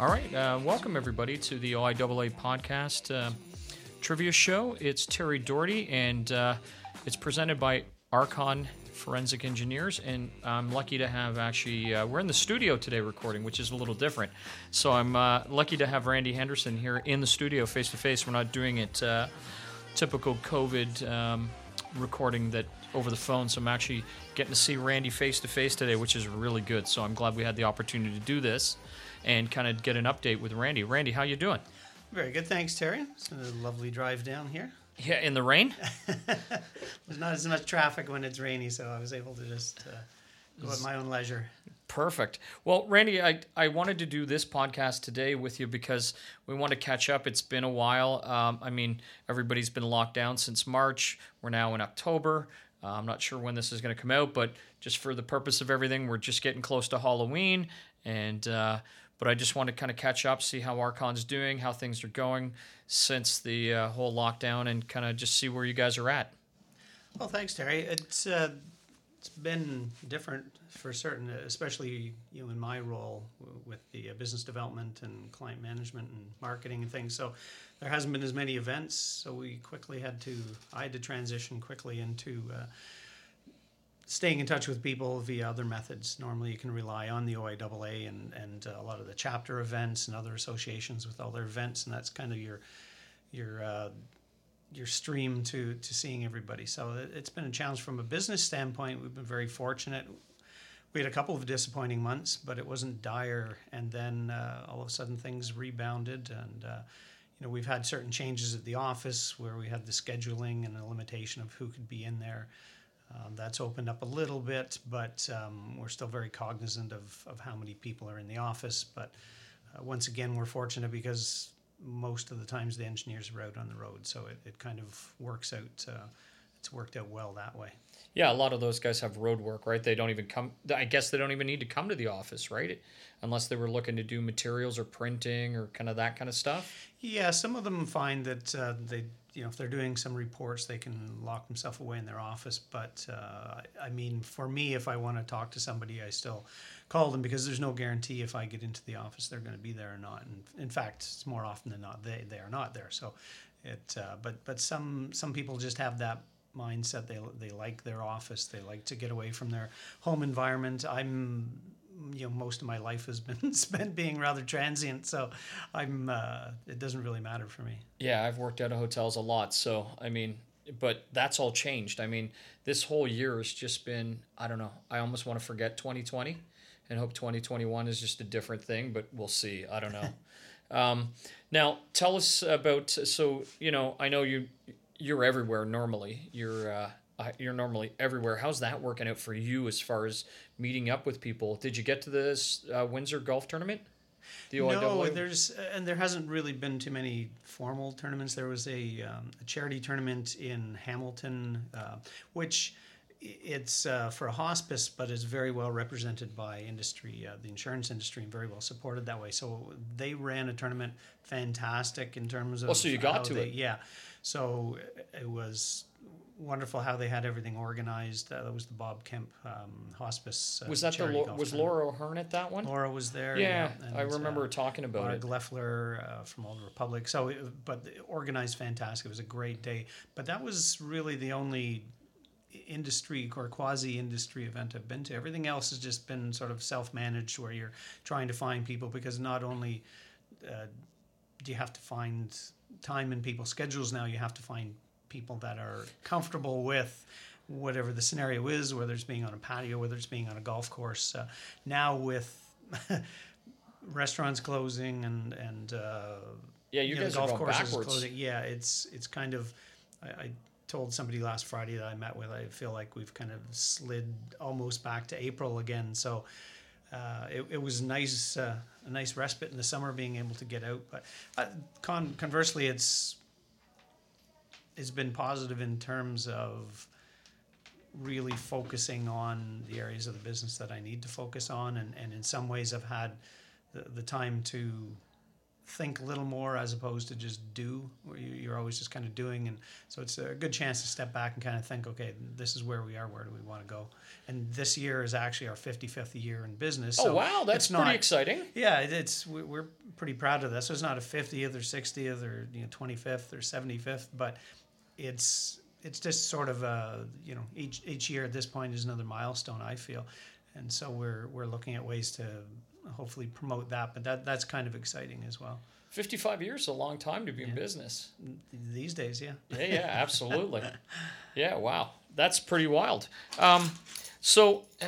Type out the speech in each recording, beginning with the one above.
All right, uh, welcome everybody to the OIAA podcast uh, trivia show. It's Terry Doherty, and uh, it's presented by Archon Forensic Engineers. And I'm lucky to have actually, uh, we're in the studio today recording, which is a little different. So I'm uh, lucky to have Randy Henderson here in the studio face to face. We're not doing it uh, typical COVID um, recording that over the phone. So I'm actually getting to see Randy face to face today, which is really good. So I'm glad we had the opportunity to do this and kind of get an update with Randy. Randy, how you doing? Very good, thanks, Terry. It's been a lovely drive down here. Yeah, in the rain. There's not as much traffic when it's rainy, so I was able to just uh, go at my own leisure. Perfect. Well, Randy, I, I wanted to do this podcast today with you because we want to catch up. It's been a while. Um, I mean, everybody's been locked down since March. We're now in October. Uh, I'm not sure when this is going to come out, but just for the purpose of everything, we're just getting close to Halloween. And uh, but I just want to kind of catch up, see how Archon's doing, how things are going since the uh, whole lockdown, and kind of just see where you guys are at. Well, thanks, Terry. It's uh, it's been different for certain, especially you know in my role with the uh, business development and client management and marketing and things. So there hasn't been as many events, so we quickly had to I had to transition quickly into uh, staying in touch with people via other methods. Normally, you can rely on the OIAA and and uh, a lot of the chapter events and other associations with all their events, and that's kind of your your uh, your stream to to seeing everybody. So it, it's been a challenge from a business standpoint. We've been very fortunate. We had a couple of disappointing months, but it wasn't dire. And then uh, all of a sudden, things rebounded and. Uh, you know, we've had certain changes at the office where we had the scheduling and the limitation of who could be in there. Um, that's opened up a little bit, but um, we're still very cognizant of, of how many people are in the office. But uh, once again, we're fortunate because most of the times the engineers are out on the road, so it, it kind of works out. Uh, it's worked out well that way. Yeah, a lot of those guys have road work, right? They don't even come. I guess they don't even need to come to the office, right? Unless they were looking to do materials or printing or kind of that kind of stuff. Yeah, some of them find that uh, they you know, if they're doing some reports, they can lock themselves away in their office. But uh, I mean, for me, if I want to talk to somebody, I still call them because there's no guarantee if I get into the office they're going to be there or not. And in fact, it's more often than not they they are not there. So it, uh, but but some some people just have that mindset. They they like their office. They like to get away from their home environment. I'm you know most of my life has been spent being rather transient so i'm uh, it doesn't really matter for me. Yeah i've worked out of hotels a lot so i mean but that's all changed. I mean this whole year has just been i don't know i almost want to forget 2020 and hope 2021 is just a different thing but we'll see i don't know. Um, now tell us about so you know i know you you're everywhere normally. You're uh, uh, you're normally everywhere. How's that working out for you as far as meeting up with people? Did you get to this uh, Windsor Golf Tournament? The OIAA? No, there's and there hasn't really been too many formal tournaments. There was a, um, a charity tournament in Hamilton, uh, which it's uh, for a hospice, but is very well represented by industry, uh, the insurance industry, and very well supported that way. So they ran a tournament, fantastic in terms of. Oh, so you got to they, it? Yeah. So it was wonderful how they had everything organized. Uh, that was the Bob Kemp um, Hospice. Uh, was that the Lo- was Laura O'Hearn at that one? Laura was there. Yeah, yeah. I remember uh, talking about Laura it. Gleffler uh, from Old Republic. So, it, but organized fantastic. It was a great day. But that was really the only industry or quasi industry event I've been to. Everything else has just been sort of self managed, where you're trying to find people because not only uh, do you have to find time in people's schedules now, you have to find people that are comfortable with whatever the scenario is, whether it's being on a patio, whether it's being on a golf course. Uh, now with restaurants closing and and uh, yeah, you, you guys know, golf are going courses backwards. closing. Yeah, it's it's kind of. I, I, told somebody last Friday that I met with. I feel like we've kind of slid almost back to April again. So. Uh, it, it was nice, uh, a nice respite in the summer, being able to get out. But uh, con- conversely, it's has been positive in terms of really focusing on the areas of the business that I need to focus on, and, and in some ways I've had the, the time to think a little more as opposed to just do. Where you, you're always just kind of doing, and so it's a good chance to step back and kind of think, okay, this is where we are. Where do we want to go? And this year is actually our 55th year in business. Oh so wow, that's it's pretty exciting. Yeah, it's we- we're pretty proud of this. So it's not a 50th or 60th or you know 25th or 75th, but it's it's just sort of a you know each each year at this point is another milestone. I feel, and so we're we're looking at ways to hopefully promote that. But that that's kind of exciting as well 55 years is a long time to be in business. these days. Yeah. Yeah, yeah, absolutely. yeah, wow. That's pretty wild. Um, so, uh,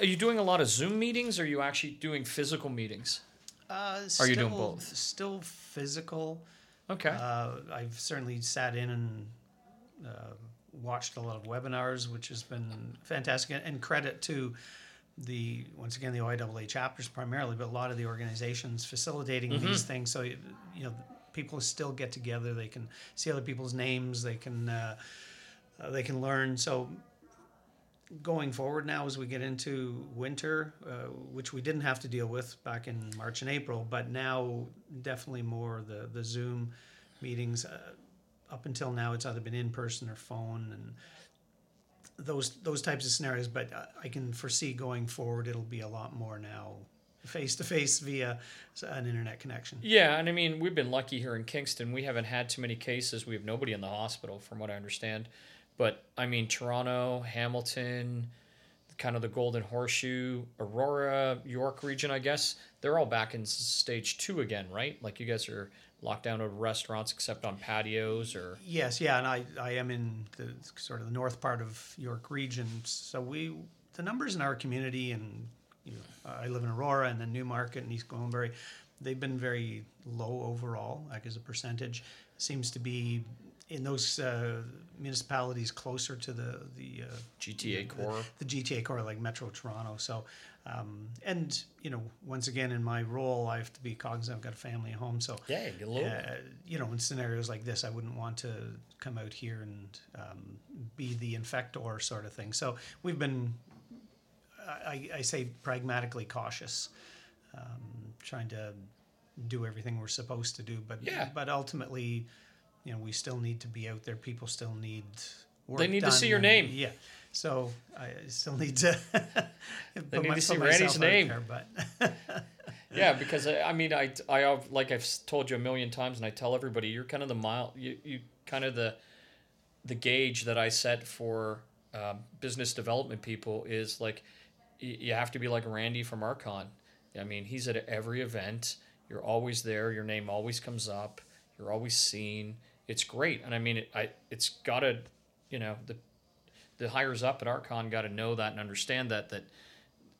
are you doing a lot of Zoom meetings or are you actually doing physical meetings? Uh, Are you doing both? Still physical. Okay. Uh, I've certainly sat in and uh, watched a lot of webinars, which has been fantastic. And credit to the once again the OIAA chapters primarily, but a lot of the organizations facilitating these things. So you you know people still get together. They can see other people's names. They can uh, uh, they can learn. So going forward now as we get into winter, uh, which we didn't have to deal with back in March and April, but now definitely more the, the Zoom meetings. Up until now, it's either been in person or phone and those those types of scenarios. But I can foresee going forward, it'll be a lot more now face to face via an internet connection. yeah, and I mean, we've been lucky here in Kingston. We haven't had too many cases. We have nobody in the hospital, from what I understand. But I mean, Toronto, Hamilton, kind of the Golden Horseshoe, Aurora, York region, I guess, they're all back in stage two again, right? Like you guys are locked down to restaurants except on patios or. Yes, yeah, and I, I am in the sort of the north part of York region. So we the numbers in our community and you know, I live in Aurora and then Newmarket and East Gwillimbury, they've been very low overall, like as a percentage. Seems to be in those uh, municipalities closer to the the uh, GTA core. the GTA core, like Metro Toronto. So, um, and you know, once again, in my role, I have to be cognizant. I've got a family at home, so Yeah, get a little. uh, you know, in scenarios like this, I wouldn't want to come out here and um, be the infector sort of thing. So we've been, I, I say, pragmatically cautious, um, trying to do everything we're supposed to do. But Yeah. but ultimately, you know, we still need to be out there. People still need. Work They need to see your name. Yeah. So I still need to. They need my- to see Randy's name. there, but Yeah, because I, I mean, I, I have- like I've told you a million times, and I tell everybody, you're kind of the mile, you, you kind of the, the gauge that I set for um, business development people is like, you have to be like Randy from Archon. I mean, he's at every event. You're always there. Your name always comes up. You're always seen. It's great, and I mean, it, I it's got to, you know, the the hires up at Archon got to know that and understand that that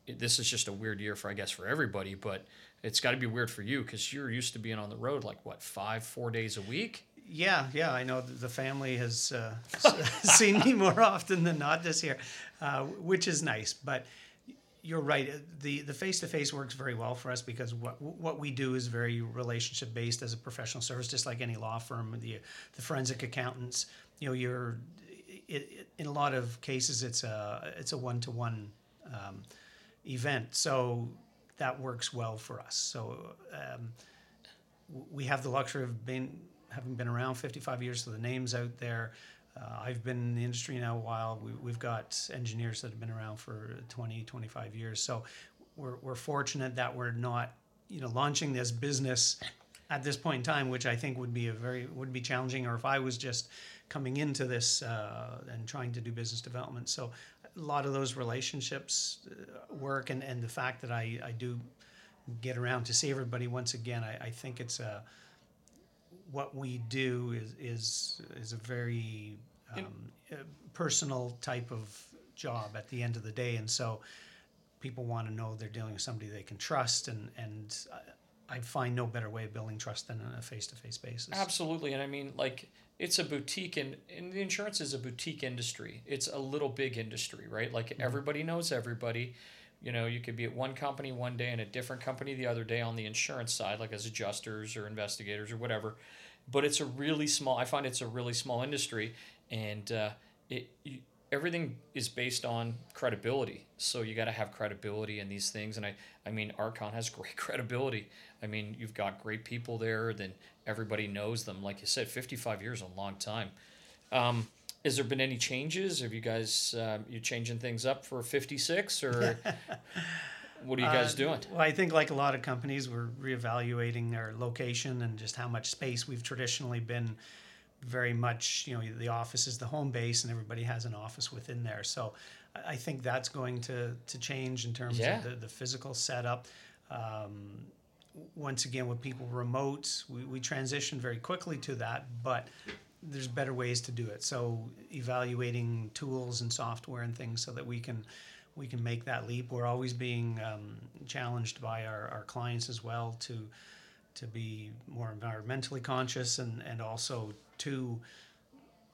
this is just a weird year for I guess for everybody, but it's got to be weird for you because you're used to being on the road like what five four days a week. Yeah, yeah, I know the family has uh, seen me more often than not this year, uh, which is nice. But you're right. uh, the The face to face works very well for us because what what we do is very relationship based as a professional service, just like any law firm. The the forensic accountants, you know, you're it, it, in a lot of cases it's a it's a one to one event, so that works well for us. So. Um, we have the luxury of being having been around 55 years, so the names out there. Uh, I've been in the industry now a while. We, we've got engineers that have been around for 20, 25 years. So we're, we're fortunate that we're not, you know, launching this business at this point in time, which I think would be a very would be challenging. Or if I was just coming into this uh, and trying to do business development, so a lot of those relationships uh, work, and, and the fact that I, I do get around to see everybody once again. I, I think it's a what we do is is is a very um, uh, personal type of job at the end of the day, and so people want to know they're dealing with somebody they can trust, and and I, find no better way of building trust than on a face to face basis. Absolutely, and I mean like it's a boutique and, and the insurance is a boutique industry. It's a little big industry, right? Like everybody knows everybody. You know, you could be at one company one day and a different company the other day on the insurance side, like as adjusters or investigators or whatever. But it's a really small. I find it's a really small industry, and uh, it you, everything is based on credibility. So you got to have credibility in these things. And I, I mean, Archon has great credibility. I mean, you've got great people there. Then everybody knows them. Like you said, 55 years a long time. Um, has there been any changes? Have you guys um, you changing things up for 56 or what are you guys Uh, doing? Well, I think like a lot of companies, we're reevaluating our location and just how much space we've traditionally been very much, you know, the office is the home base and everybody has an office within there. So I think that's going to, to change in terms Yeah. of the, the physical setup. Um, once again, with people remote, we, we transitioned very quickly to that, but there's better ways to do it. So evaluating tools and software and things so that we can we can make that leap. We're always being um, challenged by our, our clients as well to to be more environmentally conscious and, and also to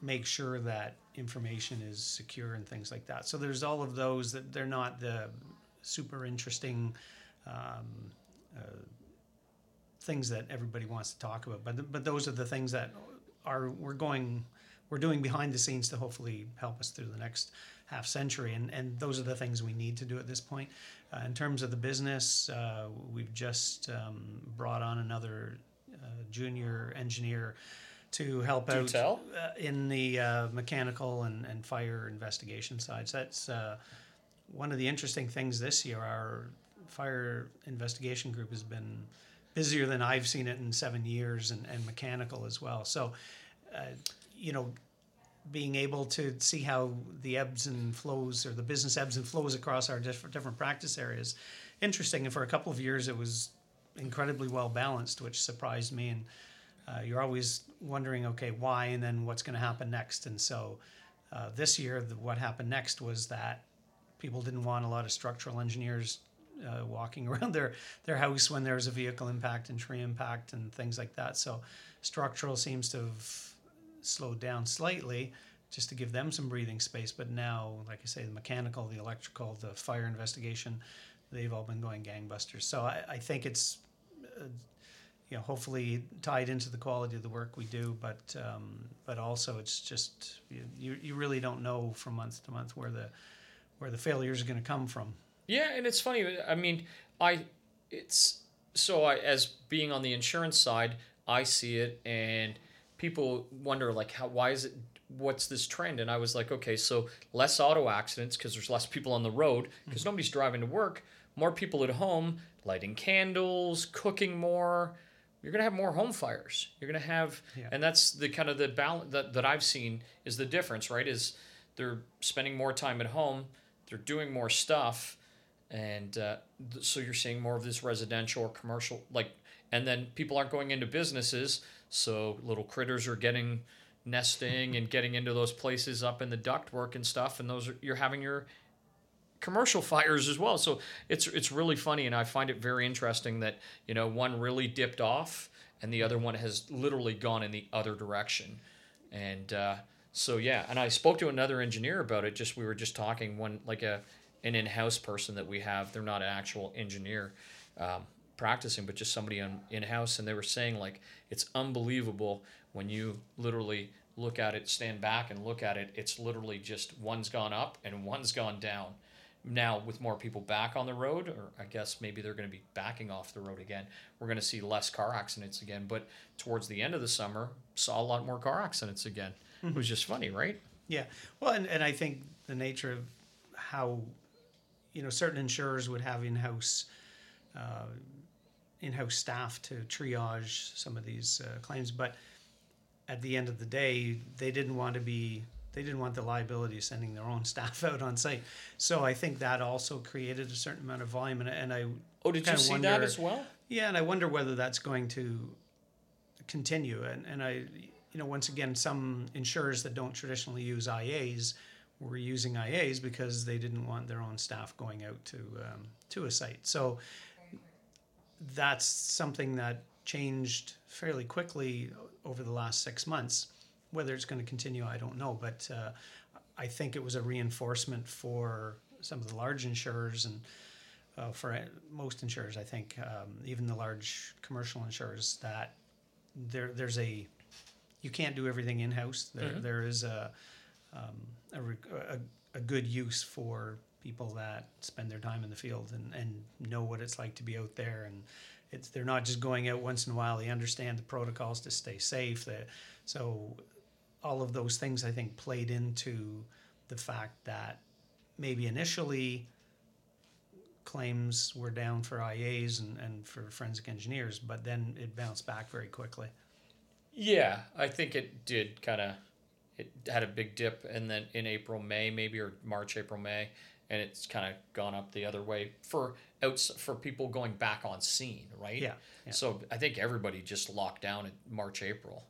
make sure that information is secure and things like that. So there's all of those that they're not the super interesting um, uh, things that everybody wants to talk about, but but those are the things that are we're going we're doing behind the scenes to hopefully help us through the next half century, and and those are the things we need to do at this point. Uh, in terms of the business, uh, we've just um, brought on another uh, junior engineer to help out uh, in the uh, mechanical and, and fire investigation sides. That's uh, one of the interesting things this year. Our fire investigation group has been busier than I've seen it in seven years, and, and mechanical as well. So, uh, you know, being able to see how the ebbs and flows or the business ebbs and flows across our different different practice areas, interesting. And for a couple of years, it was incredibly well balanced, which surprised me. And uh, you're always wondering, okay, why, and then what's going to happen next. And so, uh, this year, the, what happened next was that people didn't want a lot of structural engineers uh, walking around their their house when there's a vehicle impact and tree impact and things like that. So, structural seems to have slowed down slightly just to give them some breathing space. But now, like I say, the mechanical, the electrical, the fire investigation, they've all been going gangbusters. So I, I think it's, uh, you know, hopefully tied into the quality of the work we do, but um, but also it's just you, you really don't know from month to month where the where the failures are going to come from. Yeah, and it's funny. I mean, I it's so I as being on the insurance side, I see it, and people wonder like how why is it what's this trend and i was like okay so less auto accidents because there's less people on the road because nobody's driving to work more people at home lighting candles cooking more you're going to have more home fires you're going to have Yeah. and that's the kind of the balance that, that i've seen is the difference right is they're spending more time at home they're doing more stuff and uh, th- so you're seeing more of this residential or commercial like and then people aren't going into businesses so little critters are getting nesting and getting into those places up in the ductwork and stuff and those are you're having your commercial fires as well. So it's it's really funny and i find it very interesting that you know one really dipped off and the other one has literally gone in the other direction. And uh, so yeah and i spoke to another engineer about it. Just we were just talking one like a an in-house person that we have. They're not an actual engineer um, practicing but just somebody on in-house. And they were saying like it's unbelievable when you literally look at it stand back and look at it. It's literally just one's gone up and one's gone down now with more people back on the road or i guess maybe they're going to be backing off the road again we're going to see less car accidents again. But towards the end of the summer saw a lot more car accidents again it was just funny right? Yeah. Well, and, and I think the nature of how, you know, certain insurers would have in-house, uh, in-house staff to triage some of these uh, claims, but at the end of the day, they didn't want to be, they didn't want the liability of sending their own staff out on site. So I think that also created a certain amount of volume, and, and I, oh did you see that as well yeah, and I wonder whether that's going to continue. And, and I, you know, once again, some insurers that don't traditionally use IAs were using IAs because they didn't want their own staff going out to um, to a site. So that's something that changed fairly quickly over the last six months. Whether it's going to continue, I don't know. But uh, I think it was a reinforcement for some of the large insurers and uh, for uh, most insurers, I think, um, even the large commercial insurers, that there there's a you can't do everything in house. There Mhm. there is a, um, a, a a good use for people that spend their time in the field and, and know what it's like to be out there and it's they're not just going out once in a while they understand the protocols to stay safe that so all of those things i think played into the fact that maybe initially claims were down for ias and, and for forensic engineers but then it bounced back very quickly Yeah, I think it did kind of. It had a big dip, and then in April, May, maybe or March, April, May, and it's kind of gone up the other way for outs for people going back on scene, right? Yeah, yeah. So I think everybody just locked down in March, April,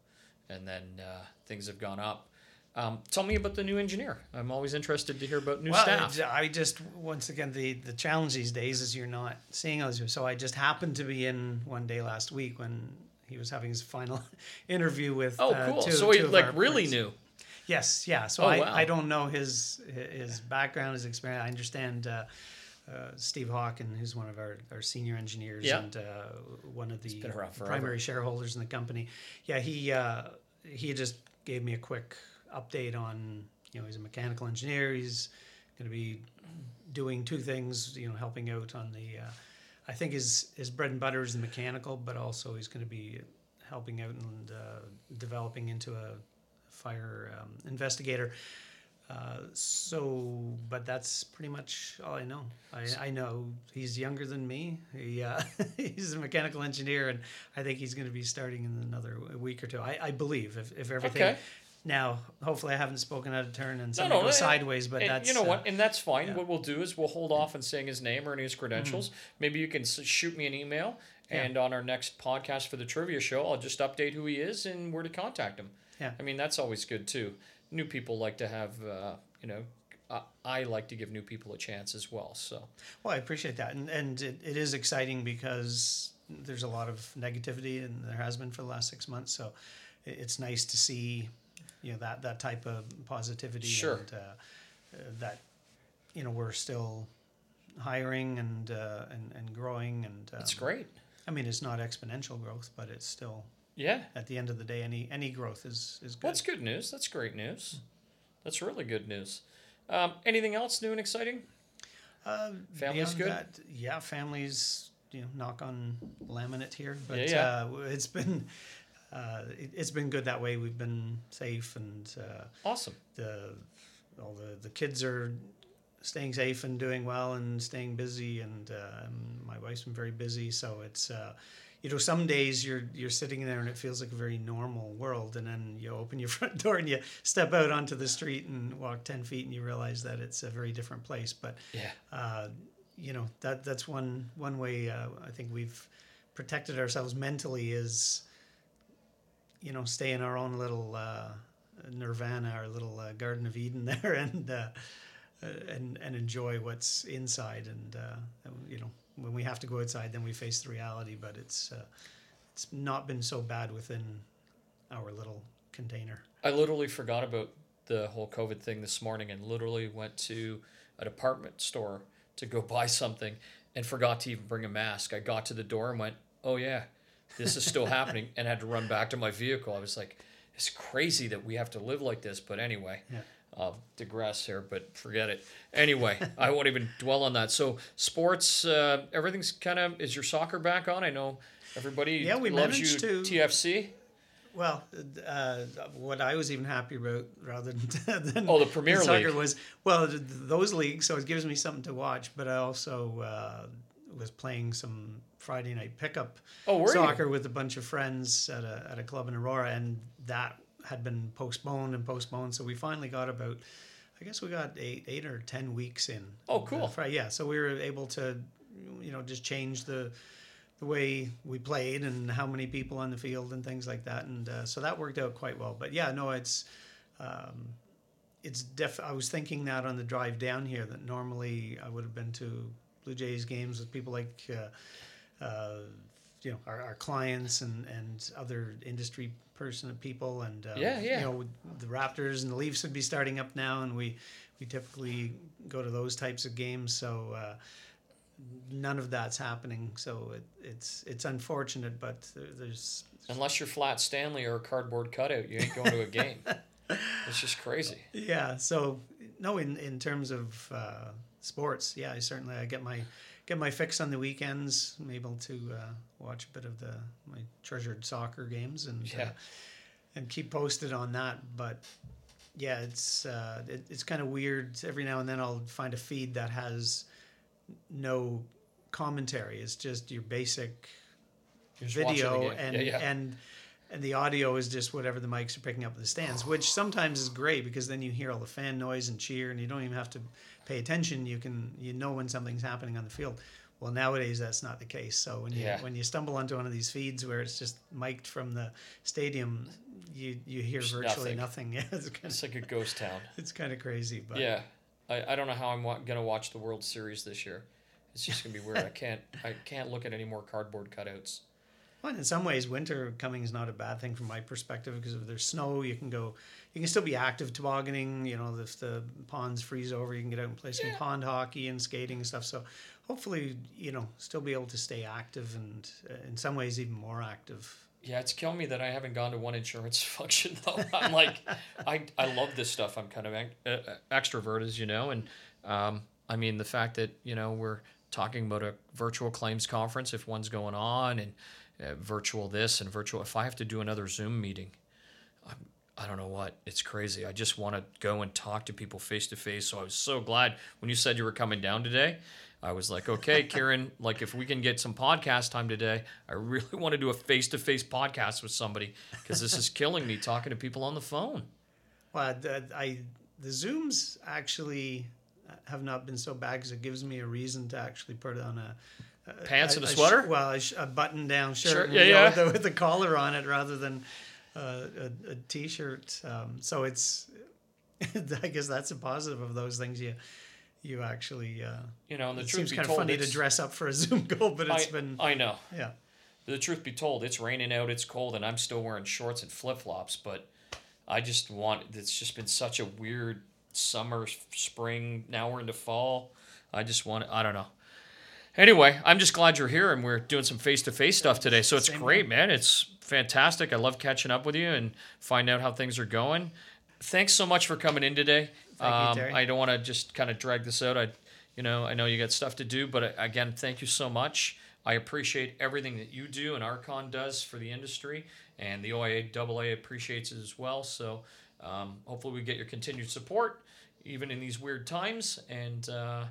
and then uh, things have gone up. Um, tell me about the new engineer. I'm always interested to hear about new well, staff. I just once again the the challenge these days is you're not seeing others. So I just happened to be in one day last week when he was having his final interview with. Oh, uh, cool! two- so he two like really prints. new. Yes, yeah. So Oh, I, wow. I don't know his his background, his experience. I understand uh, uh, Steve Hawken, who's one of our, our senior engineers Yeah. and uh, one of the been around forever. primary shareholders in the company. Yeah, he uh, he just gave me a quick update on you know he's a mechanical engineer. He's going to be doing two things. You know, helping out on the. Uh, I think his his bread and butter is the mechanical, but also he's going to be helping out and uh, developing into a fire um, investigator. Uh, so, but that's pretty much all I know. I, I know he's younger than me. He, uh, he's a mechanical engineer, and I think he's going to be starting in another week or two. I, I believe if, if everything. Okay. Now, hopefully, I haven't spoken out of turn and No, something no, goes eh, sideways. But that's you know uh, what, and that's fine. yeah. What we'll do is we'll hold off on saying his name or any of his credentials. Maybe you can shoot me an email, Mm-hmm. Yeah. and on our next podcast for the trivia show, I'll just update who he is and where to contact him. Yeah. I mean that's always good too. New people like to have, uh, you know, I, I like to give new people a chance as well. So Well, I appreciate that, and and it, it is exciting because there's a lot of negativity, and there has been for the last six months. So it's nice to see, you know, that that type of positivity. Sure. And, uh, uh, that you know we're still hiring and uh, and and growing, and um, it's great. I mean, it's not exponential growth, but it's still Yeah, at the end of the day, any any growth is is good. well, that's good news. That's great news. That's really good news. Um, anything else new and exciting? Uh, Family's good? That, yeah, families. You know, knock on laminate here, but Yeah, yeah. Uh, it's been uh, it, it's been good that way. We've been safe, and uh, Awesome. the all the the kids are staying safe and doing well and staying busy, and uh, and my wife's been very busy. So it's uh, you know some days you're you're sitting there and it feels like a very normal world, and then you open your front door and you step out onto the street and walk ten feet, and you realize that it's a very different place. But Yeah. uh, you know that that's one one way uh, I think we've protected ourselves mentally is you know stay in our own little uh, nirvana, our little uh, Garden of Eden there, and uh, and and enjoy what's inside. And uh, when we have to go outside, then we face the reality. But it's uh, it's not been so bad within our little container. I literally forgot about the whole COVID thing this morning and literally went to a department store to go buy something and forgot to even bring a mask. I got to the door and went, "Oh yeah, this is still happening," and had to run back to my vehicle. I was like, "It's crazy that we have to live like this." But anyway, Yeah. I'll digress here, but forget it. Anyway, I won't even dwell on that. So sports, uh, everything's kind of is your soccer back on? I know everybody Yeah, we loves managed you to- TFC. Well, uh, what I was even happy about rather than, than Oh, the Premier soccer League. was well th- th- those leagues, so it gives me something to watch. But I also uh, was playing some Friday night pickup Oh, were you? soccer with a bunch of friends at a at a club in Aurora, and that had been postponed and postponed. So we finally got about, I guess we got eight eight or ten weeks in. Oh, uh, cool. Fri- yeah, so we were able to, you know, just change the the way we played and how many people on the field and things like that, and uh, so that worked out quite well. But yeah, no, it's. Um, it's def. I was thinking that on the drive down here that normally I would have been to Blue Jays games with people like, uh, uh, you know, our, our clients and and other industry person people and uh, Yeah, yeah. You know, the Raptors and the Leafs would be starting up now, and we we typically go to those types of games. So. Uh, None of that's happening, so it, it's it's unfortunate, but there, there's Unless you're Flat Stanley or a cardboard cutout, you ain't going to a game. it's just crazy. Yeah. So no, in in terms of uh, sports. Yeah, I certainly I get my get my fix on the weekends. I'm able to uh, watch a bit of the my treasured soccer games and Yeah. uh, and keep posted on that. But yeah, it's uh, it, it's kind of weird. Every now and then I'll find a feed that has no commentary. It's just your basic You're video and yeah, yeah. and and the audio is just whatever the mics are picking up in the stands, which sometimes is great because then you hear all the fan noise and cheer, and you don't even have to pay attention. You can you know when something's happening on the field. Well, nowadays that's not the case. So when you Yeah. when you stumble onto one of these feeds where it's just mic'd from the stadium, you you hear There's virtually nothing. nothing. Yeah, it's kind it's of like a ghost town. it's kind of crazy, but yeah, I, I don't know how I'm wa- gonna watch the World Series this year. It's just gonna be weird. I can't I can't look at any more cardboard cutouts. Well, in some ways, winter coming is not a bad thing from my perspective because if there's snow, you can go, you can still be active tobogganing. You know, if the ponds freeze over, you can get out and play some Yeah. pond hockey and skating and stuff. So hopefully, you know, still be able to stay active and uh, in some ways even more active. Yeah, it's killing me that I haven't gone to one insurance function though. I'm like, I, I love this stuff. I'm kind of uh, extrovert, as you know, and um, I mean the fact that you know we're talking about a virtual claims conference if one's going on and uh, virtual this and virtual. If I have to do another Zoom meeting, I'm, I don't know what. It's crazy. I just want to go and talk to people face to face. So I was so glad when you said you were coming down today. I was like, okay, Karen, like if we can get some podcast time today, I really want to do a face to face podcast with somebody because this is killing me talking to people on the phone. Well, I the zooms actually have not been so bad because it gives me a reason to actually put on a. a Pants and a sh- sweater? well, a, sh- a button-down shirt, Shirt, and, yeah, know, yeah. with, the collar on it rather than uh, a, a t-shirt. Um, so it's, I guess that's a positive of those things. You, you actually. Uh, You know, and the truth. it truth seems kind of funny to dress up for a Zoom call, but it's I, been I know. yeah. The truth be told, it's raining out, it's cold, and I'm still wearing shorts and flip flops. But I just want. It's just been such a weird summer, spring. Now we're into fall. I just want. I don't know. Anyway, I'm just glad you're here and we're doing some face to face stuff today. So it's Same great, man. It's fantastic. I love catching up with you and find out how things are going. Thanks so much for coming in today. You, um, Terry. I don't want to just kind of drag this out. I, you know, I know you got stuff to do, but uh, again, thank you so much. I appreciate everything that you do and Archon does for the industry, and the OIA appreciates it as well. So um, hopefully, we get your continued support even in these weird times. And uh,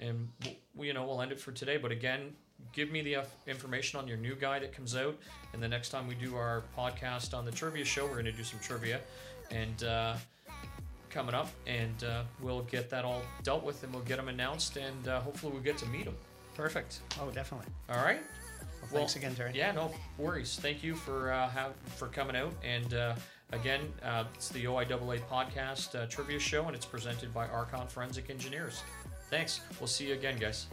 and we, you know, we'll end it for today. But again, give me the information on your new guy that comes out, and the next time we do our podcast on the trivia show, we're going to do some trivia, and. Uh, coming up, and uh, we'll get that all dealt with, and we'll get them announced, and uh, hopefully we'll get to meet them. Perfect. Oh, definitely. All right. Well, Well, thanks again, Terry. Yeah, no worries. Thank you for uh, have, for coming out, and uh, again, uh, it's the OIAA podcast uh, trivia show, and it's presented by Archon Forensic Engineers. Thanks. We'll see you again, guys.